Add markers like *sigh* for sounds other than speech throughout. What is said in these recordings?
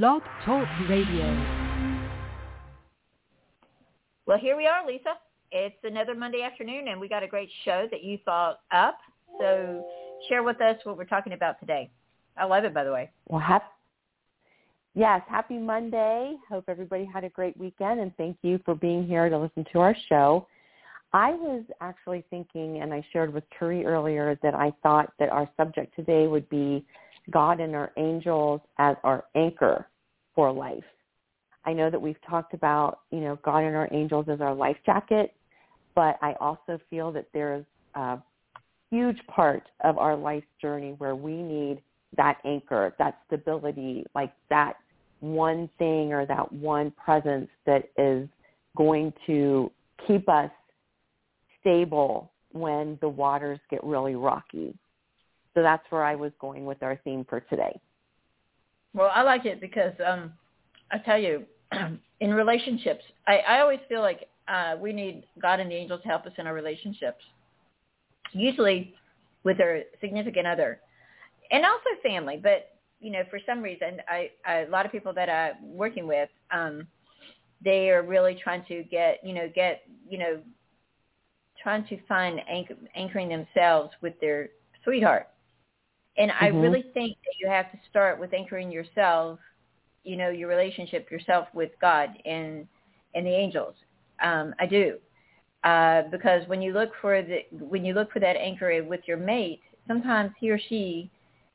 Blog Talk Radio. Well, here we are, Lisa. It's another Monday afternoon, and we got a great show that you thought up. So share with us what we're talking about today. I love it, by the way. Well, hap- yes, happy Monday. Hope everybody had a great weekend, and thank you for being here to listen to our show. I was actually thinking, and I shared with Turi earlier, that I thought that our subject today would be God and our angels as our anchor for life. I know that we've talked about, you know, God and our angels as our life jacket, but I also feel that there's a huge part of our life journey where we need that anchor, that stability, like that one thing or that one presence that is going to keep us stable when the waters get really rocky. So that's where I was going with our theme for today. Well, I like it because um, I tell you, *clears throat* in relationships, I, I always feel like uh, we need God and the angels to help us in our relationships. Usually with our significant other, and also family. But you know, for some reason, I, I a lot of people that I'm working with, um, they are really trying to get you know get you know trying to find anchor, anchoring themselves with their sweetheart and mm-hmm. I really think that you have to start with anchoring yourself, you know, your relationship yourself with God and and the angels. Um, I do. Uh, because when you look for the when you look for that anchor with your mate, sometimes he or she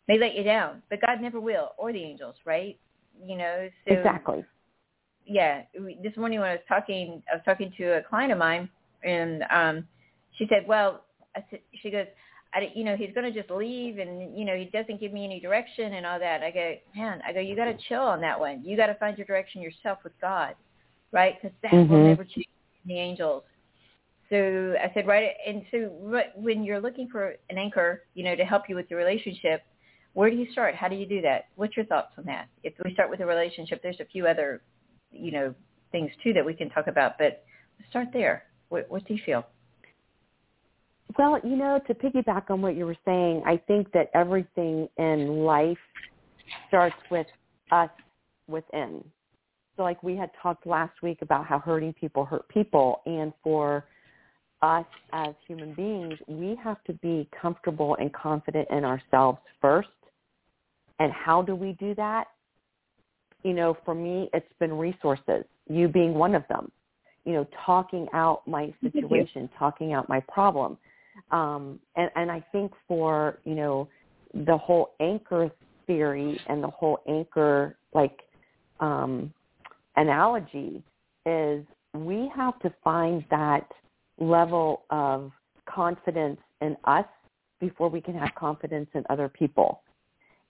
may let you down, but God never will, or the angels, right? You know, so exactly. Yeah, this morning when I was talking, I was talking to a client of mine, and um, she said, "Well," I said, she goes, I, you know, he's going to just leave and, you know, he doesn't give me any direction and all that. I go, man, I go, you got to chill on that one. You got to find your direction yourself with God, right? Because that mm-hmm. will never change the angels. So I said, right. And so when you're looking for an anchor, you know, to help you with your relationship, where do you start? How do you do that? What's your thoughts on that? If we start with a relationship, there's a few other, you know, things too that we can talk about, but start there. What, what do you feel? Well, you know, to piggyback on what you were saying, I think that everything in life starts with us within. So like we had talked last week about how hurting people hurt people and for us as human beings, we have to be comfortable and confident in ourselves first. And how do we do that? You know, for me, it's been resources, you being one of them. You know, talking out my situation, talking out my problem um, and, and I think for, you know, the whole anchor theory and the whole anchor like um, analogy is we have to find that level of confidence in us before we can have confidence in other people.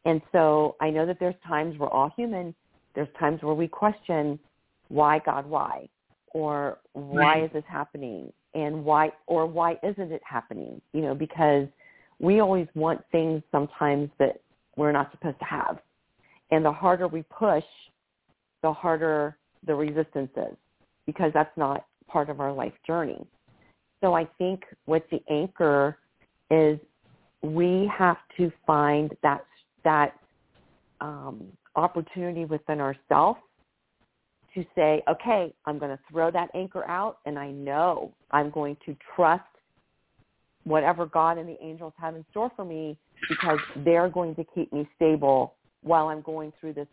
And so I know that there's times we're all human. There's times where we question why God, why? Or why right. is this happening? And why or why isn't it happening? You know, because we always want things sometimes that we're not supposed to have. And the harder we push, the harder the resistance is because that's not part of our life journey. So I think with the anchor is we have to find that that um, opportunity within ourselves to say, okay, I'm going to throw that anchor out and I know I'm going to trust whatever God and the angels have in store for me because they're going to keep me stable while I'm going through this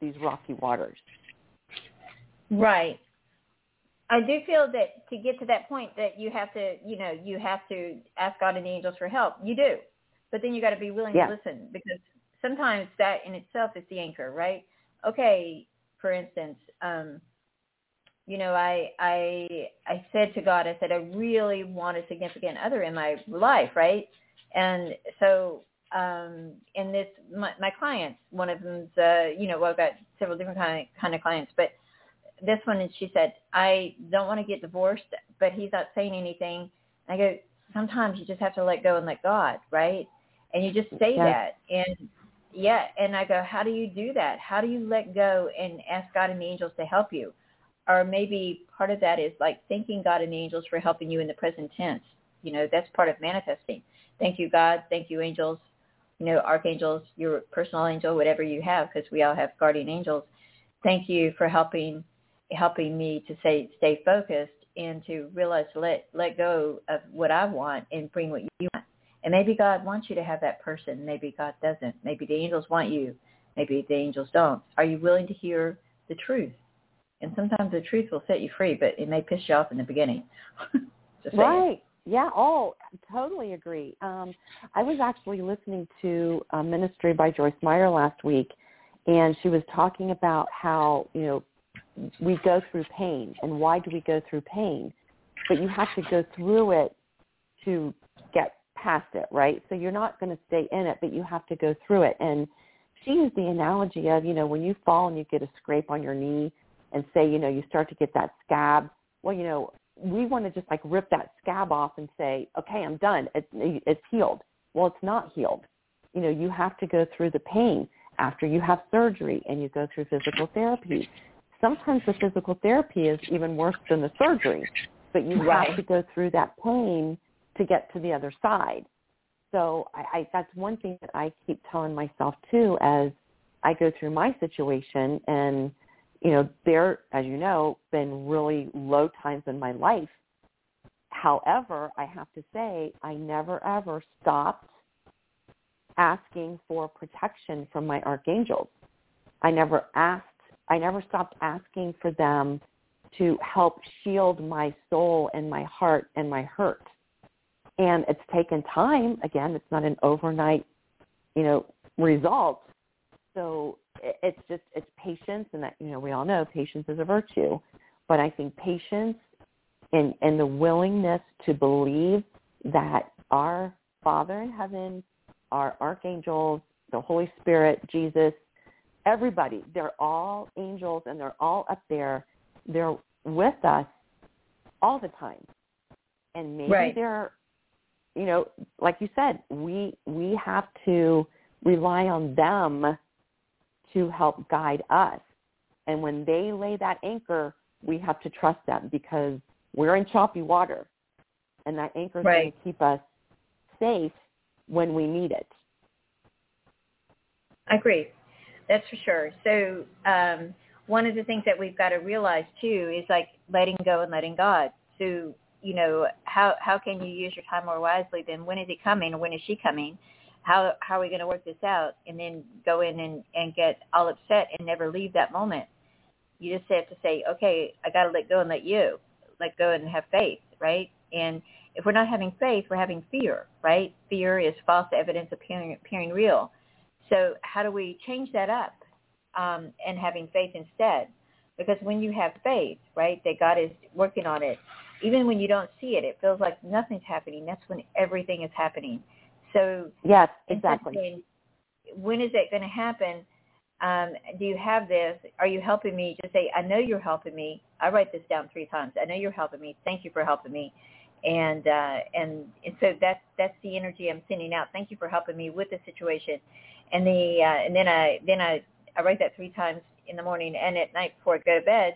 these rocky waters. Right. I do feel that to get to that point that you have to, you know, you have to ask God and the angels for help. You do. But then you got to be willing yeah. to listen because sometimes that in itself is the anchor, right? Okay, for instance, um, you know, I I I said to God, I said, I really want a significant other in my life, right? And so um in this my, my clients, one of them's uh, you know, well I've got several different kind of, kind of clients, but this one and she said, I don't want to get divorced, but he's not saying anything. And I go, sometimes you just have to let go and let God, right? And you just say that. And yeah, and I go, how do you do that? How do you let go and ask God and the angels to help you? Or maybe part of that is like thanking God and angels for helping you in the present tense. You know, that's part of manifesting. Thank you, God. Thank you, angels. You know, archangels, your personal angel, whatever you have, because we all have guardian angels. thank you for helping helping me to say stay focused and to realize let let go of what I want and bring what you. And maybe God wants you to have that person. Maybe God doesn't. Maybe the angels want you. Maybe the angels don't. Are you willing to hear the truth? And sometimes the truth will set you free, but it may piss you off in the beginning. *laughs* right. Yeah. Oh, totally agree. Um, I was actually listening to a ministry by Joyce Meyer last week, and she was talking about how you know we go through pain and why do we go through pain but you have to go through it to get past it right? So you're not going to stay in it but you have to go through it. And she used the analogy of you know when you fall and you get a scrape on your knee and say you know you start to get that scab well you know we want to just like rip that scab off and say okay i'm done. It's it's healed. Well it's not healed. You know you have to go through the pain after you have surgery and you go through physical therapy. Sometimes the physical therapy is even worse than the surgery, but you right. have to go through that pain to get to the other side. So I, I, that's one thing that I keep telling myself too as I go through my situation and, you know, there, as you know, been really low times in my life. However, I have to say I never ever stopped asking for protection from my archangels. I never asked I never stopped asking for them to help shield my soul and my heart and my hurt. And it's taken time. Again, it's not an overnight, you know, result. So it's just it's patience, and that you know we all know patience is a virtue. But I think patience and and the willingness to believe that our Father in heaven, our archangels, the Holy Spirit, Jesus, everybody. They're all angels and they're all up there. They're with us all the time. And maybe right. they're you know, like you said, we we have to rely on them to help guide us. And when they lay that anchor, we have to trust them because we're in choppy water. And that anchor is right. going to keep us safe when we need it. I agree. That's for sure. So um, one of the things that we've got to realize too is like letting go and letting God. So you know how how can you use your time more wisely Then when is he coming when is she coming? How how are we going to work this out? And then go in and and get all upset and never leave that moment. You just have to say, okay, I got to let go and let you let go and have faith, right? And if we're not having faith, we're having fear, right? Fear is false evidence appearing appearing real. So how do we change that up um, and having faith instead? Because when you have faith, right, that God is working on it, even when you don't see it, it feels like nothing's happening. That's when everything is happening. So yes, exactly. When is it going to happen? Um, do you have this? Are you helping me? Just say, I know you're helping me. I write this down three times. I know you're helping me. Thank you for helping me. And uh, and and so that's that's the energy I'm sending out. Thank you for helping me with the situation and the uh, and then I then I I write that three times in the morning and at night before I go to bed,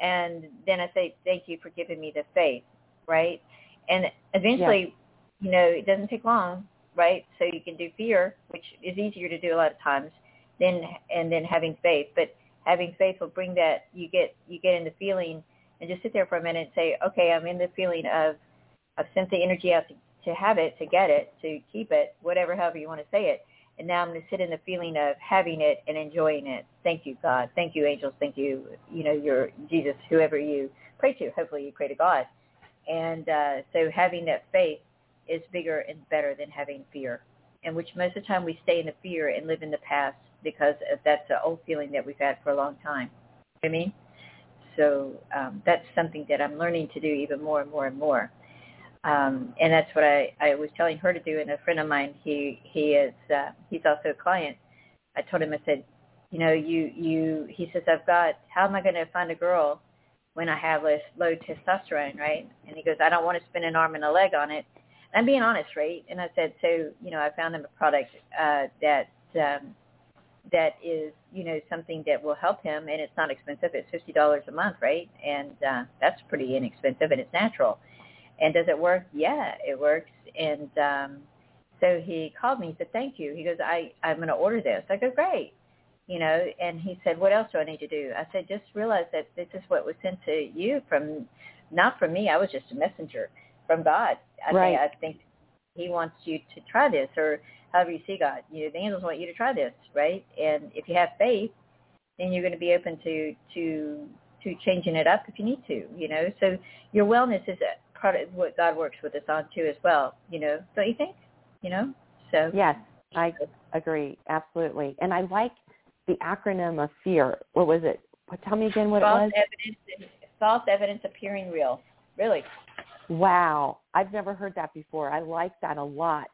and then I say thank you for giving me the faith, right? And eventually, yeah. you know, it doesn't take long, right? So you can do fear, which is easier to do a lot of times, than and then having faith. But having faith will bring that you get you get in the feeling and just sit there for a minute and say, okay, I'm in the feeling of I've sent the energy out to, to have it, to get it, to keep it, whatever, however you want to say it and now I'm going to sit in the feeling of having it and enjoying it. Thank you, God. Thank you, angels. Thank you, you know, your Jesus, whoever you pray to. Hopefully you pray to God. And uh, so having that faith is bigger and better than having fear, and which most of the time we stay in the fear and live in the past because that's an old feeling that we've had for a long time. You know I mean? So um, that's something that I'm learning to do even more and more and more um, and that's what I, I was telling her to do. And a friend of mine, he he is uh, he's also a client. I told him I said, you know, you you he says I've got how am I going to find a girl when I have this low testosterone, right? And he goes, I don't want to spend an arm and a leg on it. And I'm being honest, right? And I said, so you know, I found him a product uh, that um, that is you know something that will help him, and it's not expensive. It's fifty dollars a month, right? And uh, that's pretty inexpensive, and it's natural. And does it work? Yeah, it works. And um, so he called me. He said, thank you. He goes, I, I'm going to order this. I go, great. you know, and he said, what else do I need to do? I said, just realize that this is what was sent to you from, not from me. I was just a messenger from God. I right. think, I think he wants you to try this or however you see God. You know, the angels want you to try this, right? And if you have faith, then you're going to be open to, to, to changing it up if you need to, you know. So your wellness is part of what God works with us on too as well, you know. Don't you think? You know? So Yes, I agree. Absolutely. And I like the acronym of fear. What was it? Tell me again what false it was. Evidence, false evidence appearing real. Really. Wow. I've never heard that before. I like that a lot.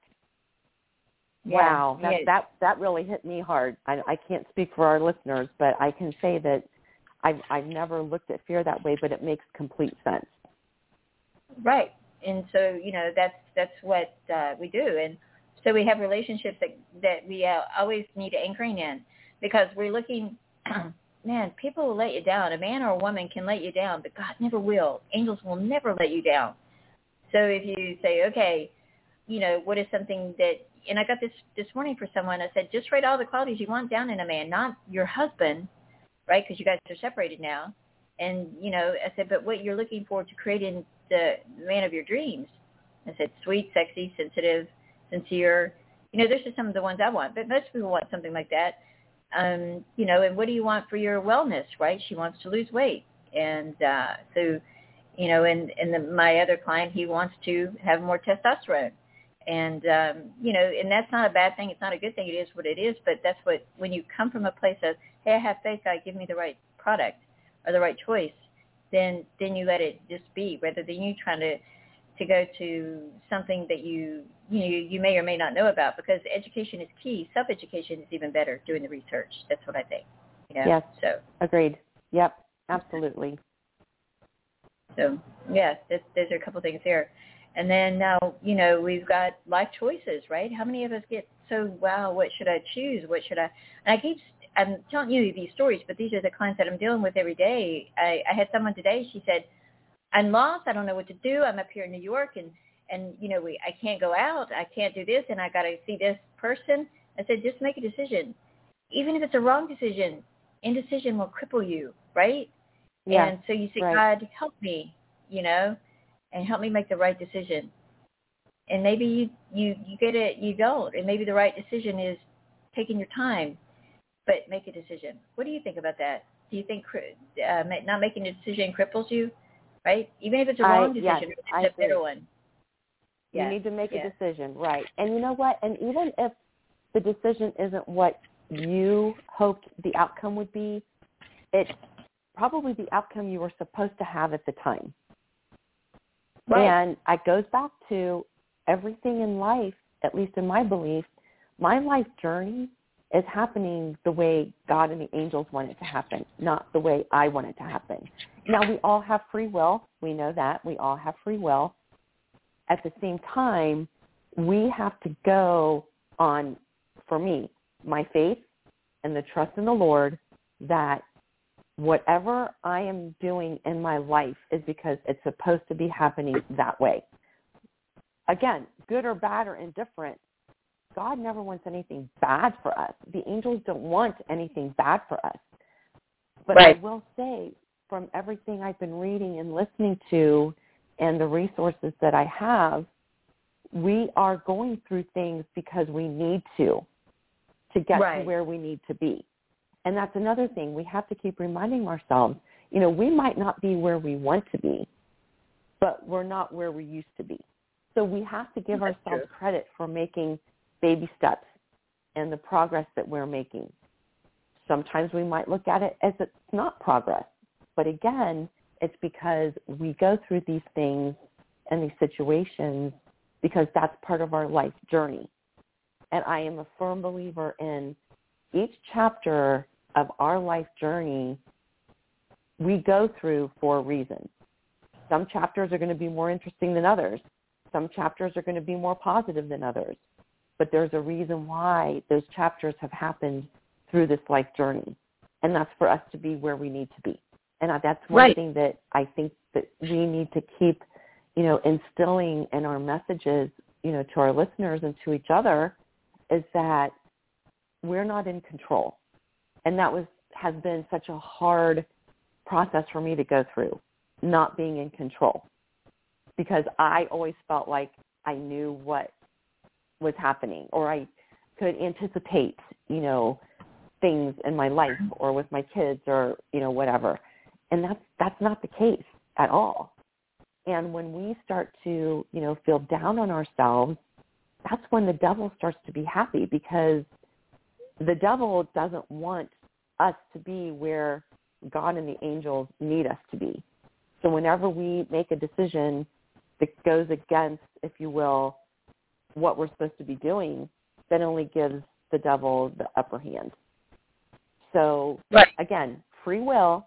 Yeah, wow. That, that that really hit me hard. I, I can't speak for our listeners, but I can say that I've, I've never looked at fear that way, but it makes complete sense. Right. And so, you know, that's that's what uh, we do. And so we have relationships that that we uh, always need anchoring in because we're looking. *clears throat* man, people will let you down. A man or a woman can let you down, but God never will. Angels will never let you down. So if you say, okay, you know, what is something that, and I got this this morning for someone. I said, just write all the qualities you want down in a man, not your husband, right? Because you guys are separated now. And you know, I said, but what you're looking for to create in the man of your dreams. I said, sweet, sexy, sensitive, sincere. You know, those are some of the ones I want, but most people want something like that. Um, you know, and what do you want for your wellness, right? She wants to lose weight. And uh, so, you know, and, and the, my other client, he wants to have more testosterone. And, um, you know, and that's not a bad thing. It's not a good thing. It is what it is. But that's what, when you come from a place of, hey, I have faith, God, give me the right product or the right choice, then then you let it just be rather than you trying to to go to something that you you know you may or may not know about because education is key. Self education is even better doing the research. That's what I think. You know? Yes. So agreed. Yep. Absolutely. So yeah, this, those are a couple things here. And then now, you know, we've got life choices, right? How many of us get so, wow, what should I choose? What should I? And I keep I'm telling you these stories, but these are the clients that I'm dealing with every day. I, I had someone today. She said, "I'm lost. I don't know what to do. I'm up here in New York, and and you know, we I can't go out. I can't do this, and I got to see this person." I said, "Just make a decision, even if it's a wrong decision. Indecision will cripple you, right? Yeah, and so you say, right. God, help me, you know, and help me make the right decision. And maybe you you you get it, you don't, and maybe the right decision is taking your time but make a decision. What do you think about that? Do you think uh, not making a decision cripples you, right? Even if it's a wrong I, decision, yes, it's a better one. You Yeah, need to make yeah. a decision, right? And you know what? And even if the decision isn't what you hoped the outcome would be, it's probably the outcome you were supposed to have at the time. Right. And it goes back to everything in life, at least in my belief, my life journey is happening the way God and the angels want it to happen, not the way I want it to happen. Now, we all have free will. We know that. We all have free will. At the same time, we have to go on, for me, my faith and the trust in the Lord that whatever I am doing in my life is because it's supposed to be happening that way. Again, good or bad or indifferent, God never wants anything bad for us. The angels don't want anything bad for us. But Right. I will say, from everything I've been reading and listening to and the resources that I have, we are going through things because we need to, to get Right. to where we need to be. And that's another thing. We have to keep reminding ourselves, you know, we might not be where we want to be, but we're not where we used to be. So we have to give That's ourselves true. credit for making baby steps and the progress that we're making. Sometimes we might look at it as it's not progress. But again, it's because we go through these things and these situations because that's part of our life journey. And I am a firm believer in each chapter of our life journey we go through for a reason. Some chapters are going to be more interesting than others. Some chapters are going to be more positive than others. But there's a reason why those chapters have happened through this life journey. And that's for us to be where we need to be. And that's one Right. thing that I think that we need to keep, you know, instilling in our messages, you know, to our listeners and to each other is that we're not in control. And that was has been such a hard process for me to go through, not being in control. Because I always felt like I knew what was happening or I could anticipate, you know, things in my life or with my kids or, you know, whatever. And that's that's not the case at all. And when we start to, you know, feel down on ourselves, that's when the devil starts to be happy because the devil doesn't want us to be where God and the angels need us to be. So whenever we make a decision that goes against, if you will, what we're supposed to be doing, that only gives the devil the upper hand. So right. again, free will,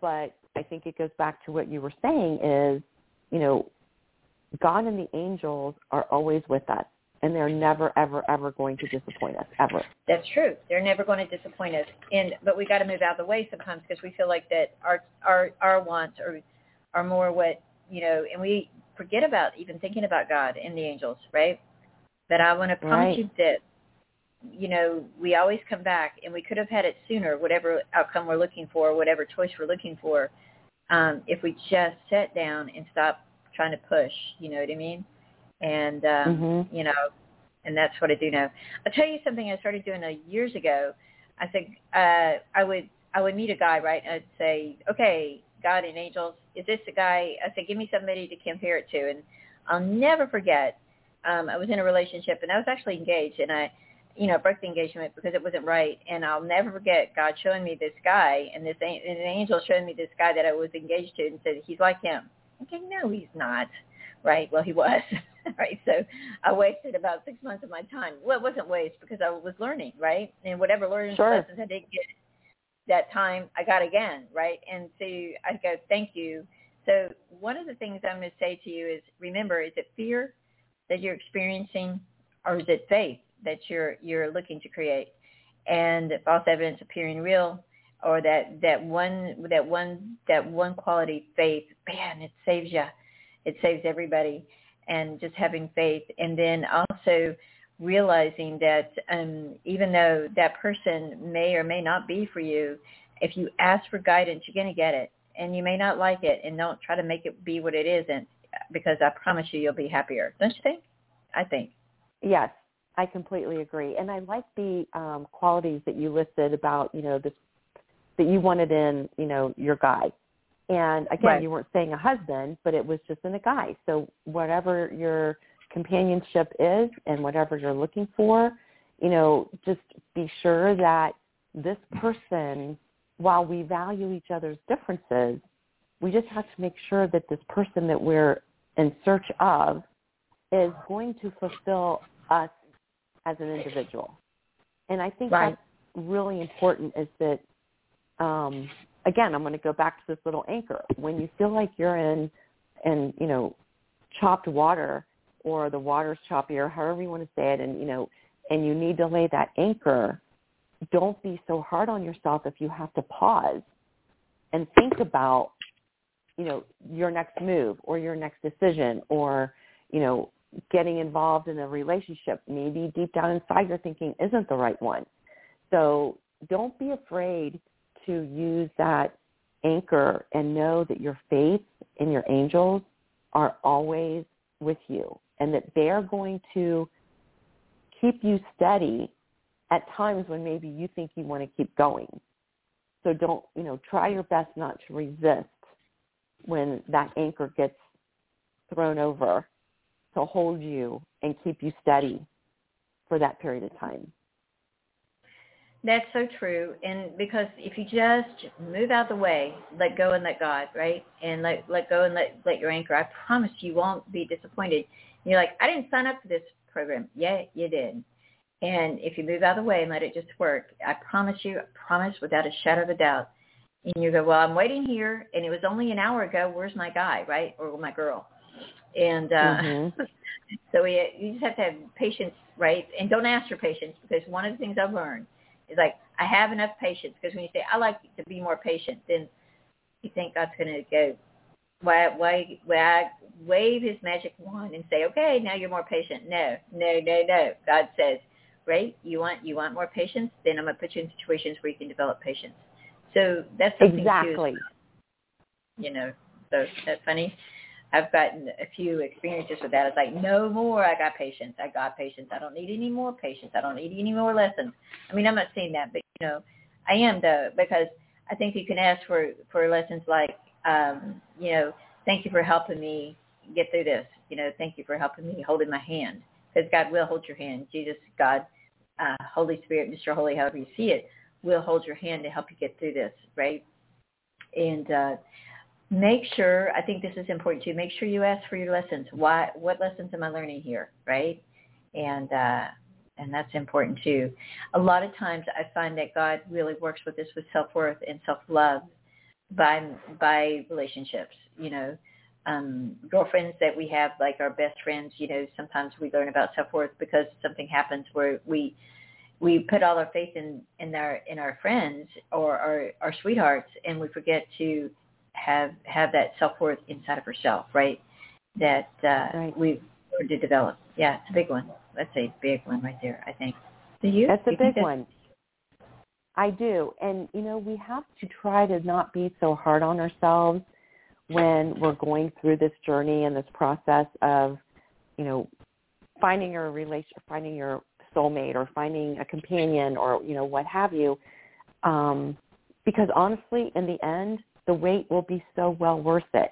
but I think it goes back to what you were saying is, you know, God and the angels are always with us and they're never, ever, ever going to disappoint us ever. That's true. They're never going to disappoint us. And but we got to move out of the way sometimes because we feel like that our our our wants are are more what you know, and we forget about even thinking about God and the angels, right? That I want to promise right. you that you know we always come back, and we could have had it sooner, whatever outcome we're looking for, whatever choice we're looking for, um, if we just sat down and stopped trying to push. You know what I mean? and um, mm-hmm. you know, and that's what I do now. I'll tell you something I started doing uh, years ago. I think uh, I would I would meet a guy, right? And I'd say, okay, God and angels, is this the guy? I said, give me somebody to compare it to, and I'll never forget. Um, I was in a relationship, and I was actually engaged, and I, you know, broke the engagement because it wasn't right. And I'll never forget God showing me this guy, and this and an angel showing me this guy that I was engaged to, and said, he's like him. Okay, no, he's not right? Well, he was, *laughs* right? So I wasted about six months of my time. Well, it wasn't waste because I was learning, right? And whatever learning sure. lessons I didn't get that time, I got again, right? And so I go, thank you. So one of the things I'm going to say to you is, remember, is it fear that you're experiencing, or is it faith that you're you're looking to create? And false evidence appearing real, or that that one that one that one quality faith, man, it saves you it saves everybody and just having faith and then also realizing that um, even though that person may or may not be for you, if you ask for guidance, you're going to get it. And you may not like it, and don't try to make it be what it isn't, because I promise you, you'll be happier. Don't you think? I think. Yes, I completely agree. And I like the um, qualities that you listed about, you know, this that you wanted in, you know, your guy. And again, right. you weren't saying a husband, but it was just in a guy. So whatever your companionship is and whatever you're looking for, you know, just be sure that this person, while we value each other's differences, we just have to make sure that this person that we're in search of is going to fulfill us as an individual. And I think right. that's really important is that um, again, I'm going to go back to this little anchor. When you feel like you're in, in you know, chopped water or the water's choppy or however you want to say it, and you know, and you need to lay that anchor, don't be so hard on yourself if you have to pause and think about, you know, your next move or your next decision or, you know, getting involved in a relationship. Maybe deep down inside you're thinking isn't the right one. So don't be afraid to use that anchor and know that your faith and your angels are always with you and that they're going to keep you steady at times when maybe you think you want to keep going. So don't, you know, try your best not to resist when that anchor gets thrown over to hold you and keep you steady for that period of time. That's so true. And because if you just move out of the way, let go and let God, right? And let let go and let let your anchor. I promise you won't be disappointed. You're like, I didn't sign up for this program. Yeah, you did. And if you move out of the way and let it just work, I promise you, I promise without a shadow of a doubt. And you go, well, I'm waiting here, and it was only an hour ago. Where's my guy, right, or my girl? And uh, mm-hmm. *laughs* so we, you just have to have patience, right? And don't ask for patience because one of the things I've learned it's like I have enough patience because when you say I like to be more patient, then you think God's going to go why why why wave his magic wand and say okay now you're more patient. No, no, no, no. God says right? You want you want more patience, then I'm gonna put you in situations where you can develop patience. So that's something exactly. Too, you know, so that's funny. I've gotten a few experiences with that. It's like, no more. I got patience. I got patience. I don't need any more patience. I don't need any more lessons. I mean, I'm not saying that, but you know, I am though because I think you can ask for for lessons like, um, you know, thank you for helping me get through this. You know, thank you for helping me holding my hand because God will hold your hand. Jesus, God, uh, Holy Spirit, Mr. Holy, however you see it, will hold your hand to help you get through this, right? And uh, make sure, I think this is important too, make sure you ask for your lessons. Why, what lessons am I learning here, right? And, uh, and that's important too. A lot of times I find that God really works with us with self-worth and self-love by, by relationships, you know, um, girlfriends that we have, like our best friends, you know, sometimes we learn about self-worth because something happens where we, we put all our faith in, in our, in our friends or our, our sweethearts and we forget to have, have that self-worth inside of herself, right? That, uh, right. we've to develop. Yeah, it's a big one. That's a big one right there, I think. Do you? That's a big one. I do. And, you know, we have to try to not be so hard on ourselves when we're going through this journey and this process of, you know, finding your relation, finding your soulmate or finding a companion or, you know, what have you. Um, because honestly, in the end, the wait will be so well worth it.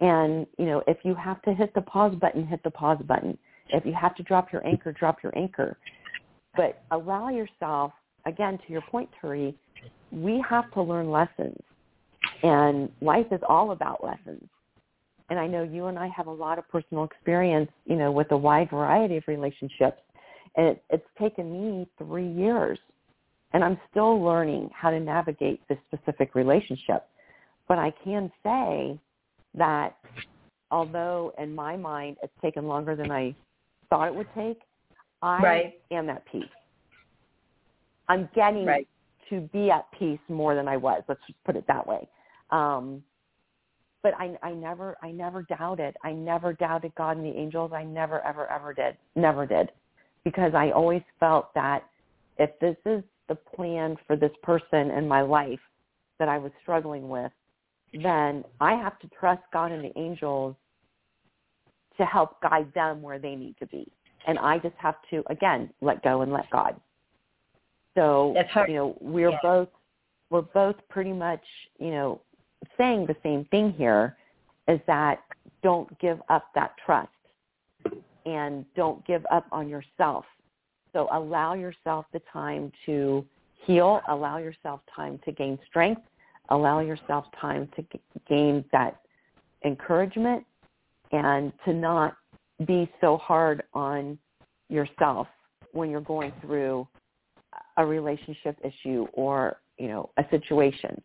And, you know, if you have to hit the pause button, hit the pause button. If you have to drop your anchor, drop your anchor. But allow yourself, again, to your point, Turi, we have to learn lessons. And life is all about lessons. And I know you and I have a lot of personal experience, you know, with a wide variety of relationships. And it, it's taken me three years. And I'm still learning how to navigate this specific relationship. But I can say that although in my mind it's taken longer than I thought it would take, I right. am at peace. I'm getting right. to be at peace more than I was. Let's just put it that way. Um, but I, I never, I never doubted. I never doubted God and the angels. I never, ever, ever did. Never did, because I always felt that if this is the plan for this person in my life that I was struggling with, then I have to trust God and the angels to help guide them where they need to be. And I just have to, again, let go and let God. So, you know, we're yeah. both, we're both pretty much, you know, saying the same thing here is that don't give up that trust and don't give up on yourself. So allow yourself the time to heal, allow yourself time to gain strength, allow yourself time to g- gain that encouragement and to not be so hard on yourself when you're going through a relationship issue or, you know, a situation.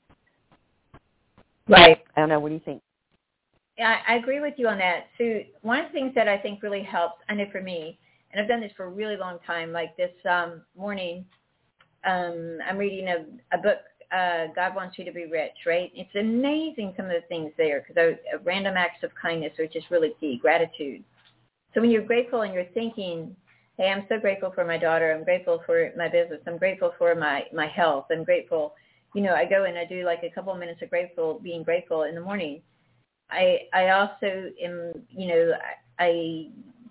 Right. I don't know. What do you think? Yeah, I agree with you on that. So one of the things that I think really helps, I know for me, and I've done this for a really long time, like this um, morning, um, I'm reading a, a book, uh, God Wants You to Be Rich, right? It's amazing some of the things there because random acts of kindness are just really key, gratitude. So when you're grateful and you're thinking, hey, I'm so grateful for my daughter. I'm grateful for my business. I'm grateful for my, my health. I'm grateful you know, I go and I do like a couple of minutes of grateful, being grateful in the morning. I I also am, you know, I, I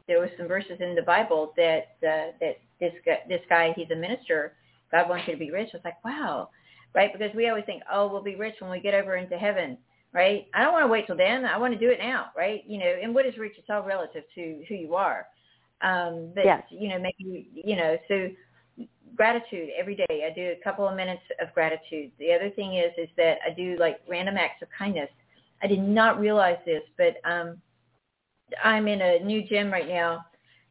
there were some verses in the Bible that uh, that this guy, this guy, he's a minister. God wants you to be rich. I was like, wow, right? Because we always think, oh, we'll be rich when we get over into heaven, right? I don't want to wait till then. I want to do it now, right? You know, and what is rich? It's all relative to who you are. Um, but yes. you know, maybe you know, so gratitude every day. I do a couple of minutes of gratitude. The other thing is is that I do like random acts of kindness. I did not realize this, but um, I'm in a new gym right now,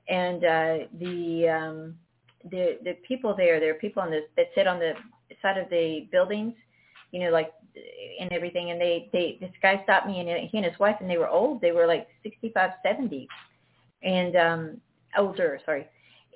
and uh, the um, the the people there, there are people on the that sit on the side of the buildings, you know, like and everything. And they they this guy stopped me and he and his wife, and they were old. They were like sixty five, seventy, and um, older. Sorry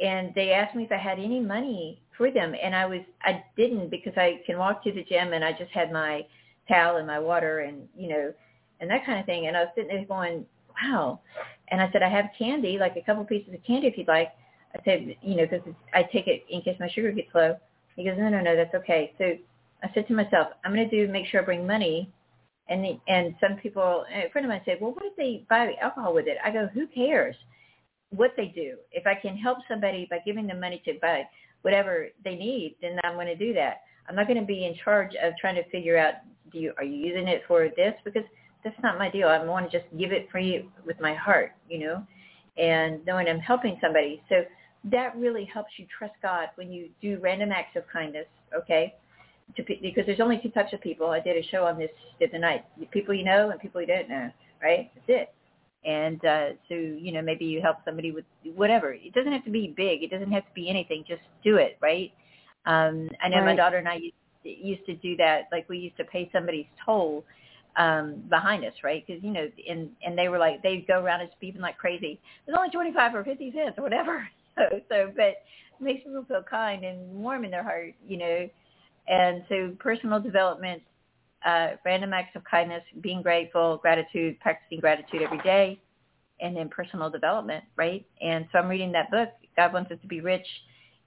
and they asked me if I had any money for them, and I was I didn't because I can walk to the gym and I just had my towel and my water and you know and that kind of thing, and I was sitting there going, wow, and I said I have candy, like a couple pieces of candy if you'd like. I said, you know, because I take it in case my sugar gets low. He goes, no, no, no, that's okay. So I said to myself, I'm going to do make sure I bring money. And the, and some people, a friend of mine said, well, what if they buy alcohol with it? I go, who cares what they do? If I can help somebody by giving them money to buy whatever they need, then I'm going to do that. I'm not going to be in charge of trying to figure out, do you, are you using it for this? Because that's not my deal. I want to just give it free with my heart, you know, and knowing I'm helping somebody. So that really helps you trust God when you do random acts of kindness, okay? To, because there's only two types of people. I did a show on this the other night. People you know and people you don't know, right? That's it. And uh, so, you know, maybe you help somebody with whatever. It doesn't have to be big. It doesn't have to be anything. Just do it, right? Um, I know right. my daughter and I used, used to do that. Like we used to pay somebody's toll um behind us, right? Because you know, and and they were like they'd go around and beeping like crazy. There's only twenty five or fifty cents or whatever. *laughs* So so, but it makes people feel kind and warm in their heart, you know. And so, personal development, uh, random acts of kindness, being grateful, gratitude, practicing gratitude every day, and then personal development, right? And so, I'm reading that book. God wants us to be rich.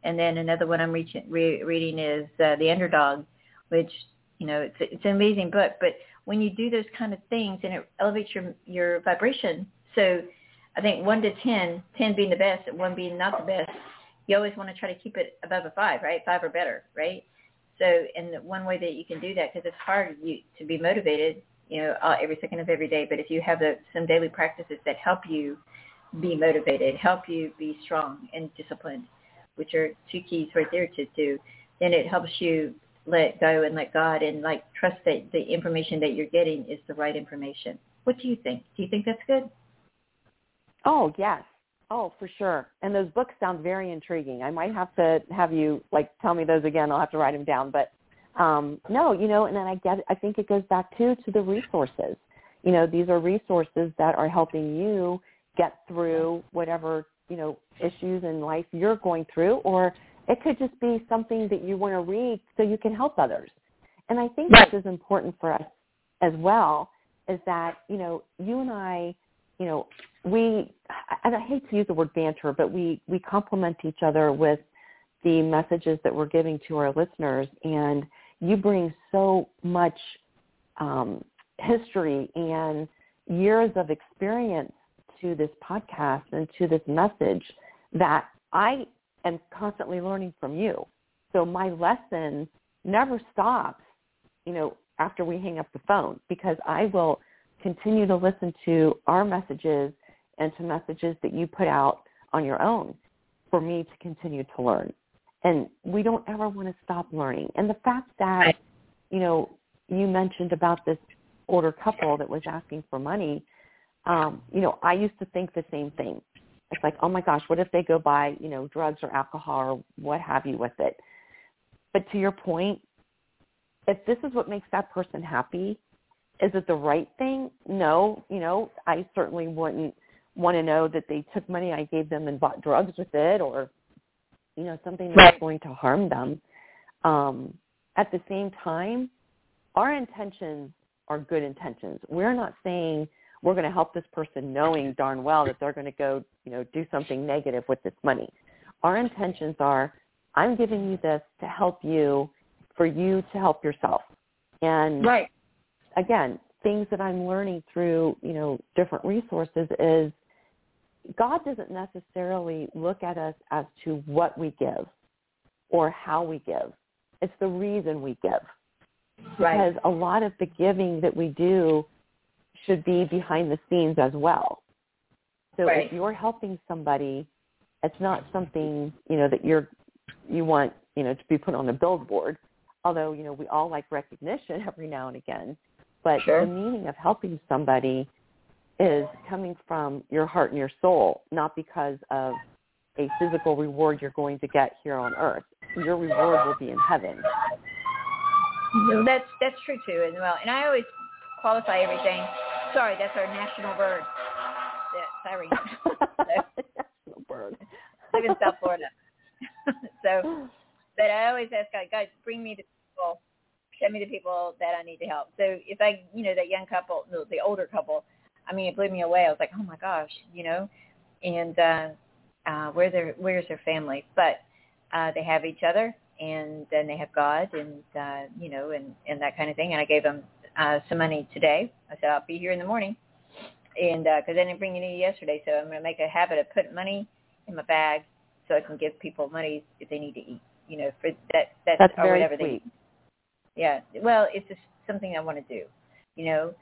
And then another one I'm reaching, re- reading is uh, The Underdog, which you know it's it's an amazing book. But when you do those kind of things and it elevates your your vibration. So I think one to ten, ten being the best and one being not the best, you always want to try to keep it above a five, right? Five or better, right? So, and one way that you can do that, because it's hard you, to be motivated, you know, uh, every second of every day. But if you have the, some daily practices that help you be motivated, help you be strong and disciplined, which are two keys right there to do, then it helps you let go and let God and like trust that the information that you're getting is the right information. What do you think? Do you think that's good? Oh, yes. Oh, for sure. And those books sound very intriguing. I might have to have you like tell me those again. I'll have to write them down. But um, no, you know, and then I get. I think it goes back to to the resources. You know, these are resources that are helping you get through whatever you know issues in life you're going through, or it could just be something that you want to read so you can help others. And I think right. this is important for us as well, is that, you know, you and I, you know, we, and I hate to use the word banter, but we, we complement each other with the messages that we're giving to our listeners. And you bring so much um, history and years of experience to this podcast and to this message that I am constantly learning from you. So my lesson never stops, you know, after we hang up the phone because I will continue to listen to our messages and to messages that you put out on your own for me to continue to learn. And we don't ever want to stop learning. And the fact that, you know, you mentioned about this older couple that was asking for money, um, you know, I used to think the same thing. It's like, oh my gosh, what if they go buy, you know, drugs or alcohol or what have you with it? But to your point, if this is what makes that person happy, is it the right thing? No, you know, I certainly wouldn't want to know that they took money I gave them and bought drugs with it or, you know, something that's right. going to harm them. Um, at the same time, our intentions are good intentions. We're not saying we're going to help this person knowing darn well that they're going to go, you know, do something negative with this money. Our intentions are, I'm giving you this to help you, for you to help yourself. And right. Again, things that I'm learning through, you know, different resources is God doesn't necessarily look at us as to what we give or how we give. It's the reason we give. Right. Because a lot of the giving that we do should be behind the scenes as well. So right. if you're helping somebody, it's not something, you know, that you're you want, you know, to be put on a billboard. Although, you know, we all like recognition *laughs* every now and again. But sure. the meaning of helping somebody is coming from your heart and your soul, not because of a physical reward you're going to get here on earth. Your reward will be in heaven. That's that's true too, as well. And I always qualify everything Sorry, that's our national bird. Sorry. *laughs* national bird. live in South Florida. *laughs* so, but I always ask God, God, bring me the people, send me the people that I need to help. So if I, you know, that young couple, no, the older couple, I mean, it blew me away. I was like, oh my gosh, you know, and uh, uh, where their where's their family, but uh, they have each other, and then they have God, and uh, you know, and and that kind of thing. And I gave them uh, some money today. I said I'll be here in the morning, and because uh, I didn't bring any yesterday, so I'm going to make a habit of putting money in my bag so I can give people money if they need to eat. You know, for that that's, that's or whatever sweet. they. Yeah, well, it's just something I want to do. You know,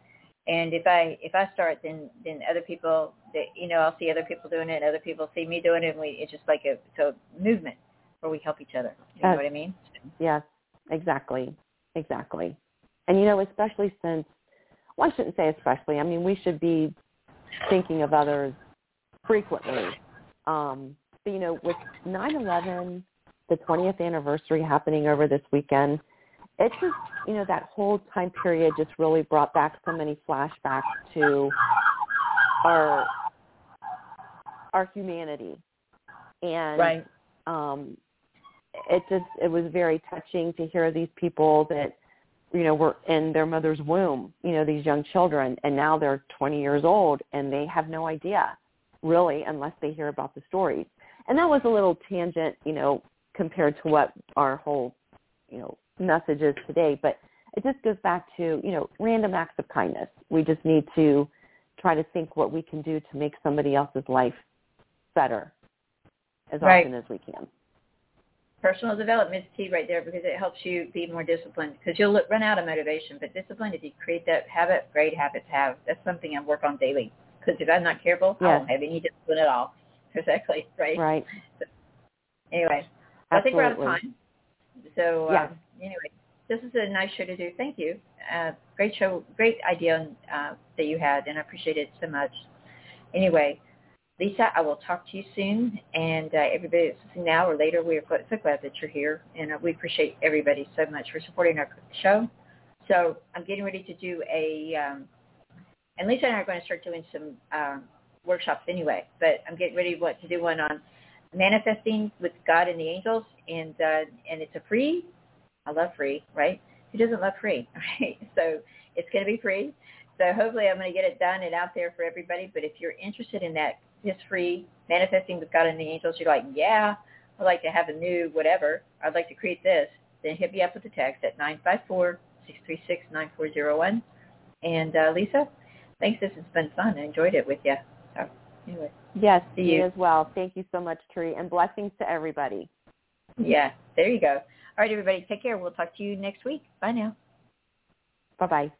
and if I if I start, then then other people, that you know, I'll see other people doing it, and other people see me doing it, and we it's just like a so movement where we help each other. You know what I mean? Yes, exactly, exactly. And you know, especially since, I shouldn't say especially. I mean, we should be thinking of others frequently. Um, but you know, with 9/11, the 20th anniversary happening over this weekend, it just you know that whole time period just really brought back so many flashbacks to our our humanity and right. um it just it was very touching to hear these people that you know were in their mother's womb you know these young children and now they're 20 years old and they have no idea really unless they hear about the stories and that was a little tangent you know compared to what our whole you know message is today but it just goes back to you know random acts of kindness we just need to try to think what we can do to make somebody else's life better as right. often as we can personal development is key right there because it helps you be more disciplined because you'll run out of motivation. But discipline, if you create that habit, great habits have. That's something I work on daily because if I'm not careful, yes. I won't have any discipline at all. *laughs* Exactly, right? Right. So, anyway, Absolutely. I think we're out of time. So yes. um, anyway, this is a nice show to do. Thank you. Uh, great show, great idea uh, that you had, and I appreciate it so much. Anyway, Lisa, I will talk to you soon. And uh, everybody that's listening now or later, we are so glad that you're here. And uh, we appreciate everybody so much for supporting our show. So I'm getting ready to do a, um, and Lisa and I are going to start doing some um, workshops anyway. But I'm getting ready what, to do one on manifesting with God and the angels. And, uh, and it's a free, I love free, right? Who doesn't love free, *laughs* right? So it's going to be free. So hopefully I'm going to get it done and out there for everybody. But if you're interested in that, is free, manifesting with God and the angels, you're like, yeah, I'd like to have a new whatever. I'd like to create this. Then hit me up with a text at 954-636-9401. And uh, Lisa, thanks. This has been fun. I enjoyed it with you. So anyway. Yes, see you you as well. Thank you so much, Tree, and blessings to everybody. Yeah, there you go. All right, everybody, take care. We'll talk to you next week. Bye now. Bye-bye.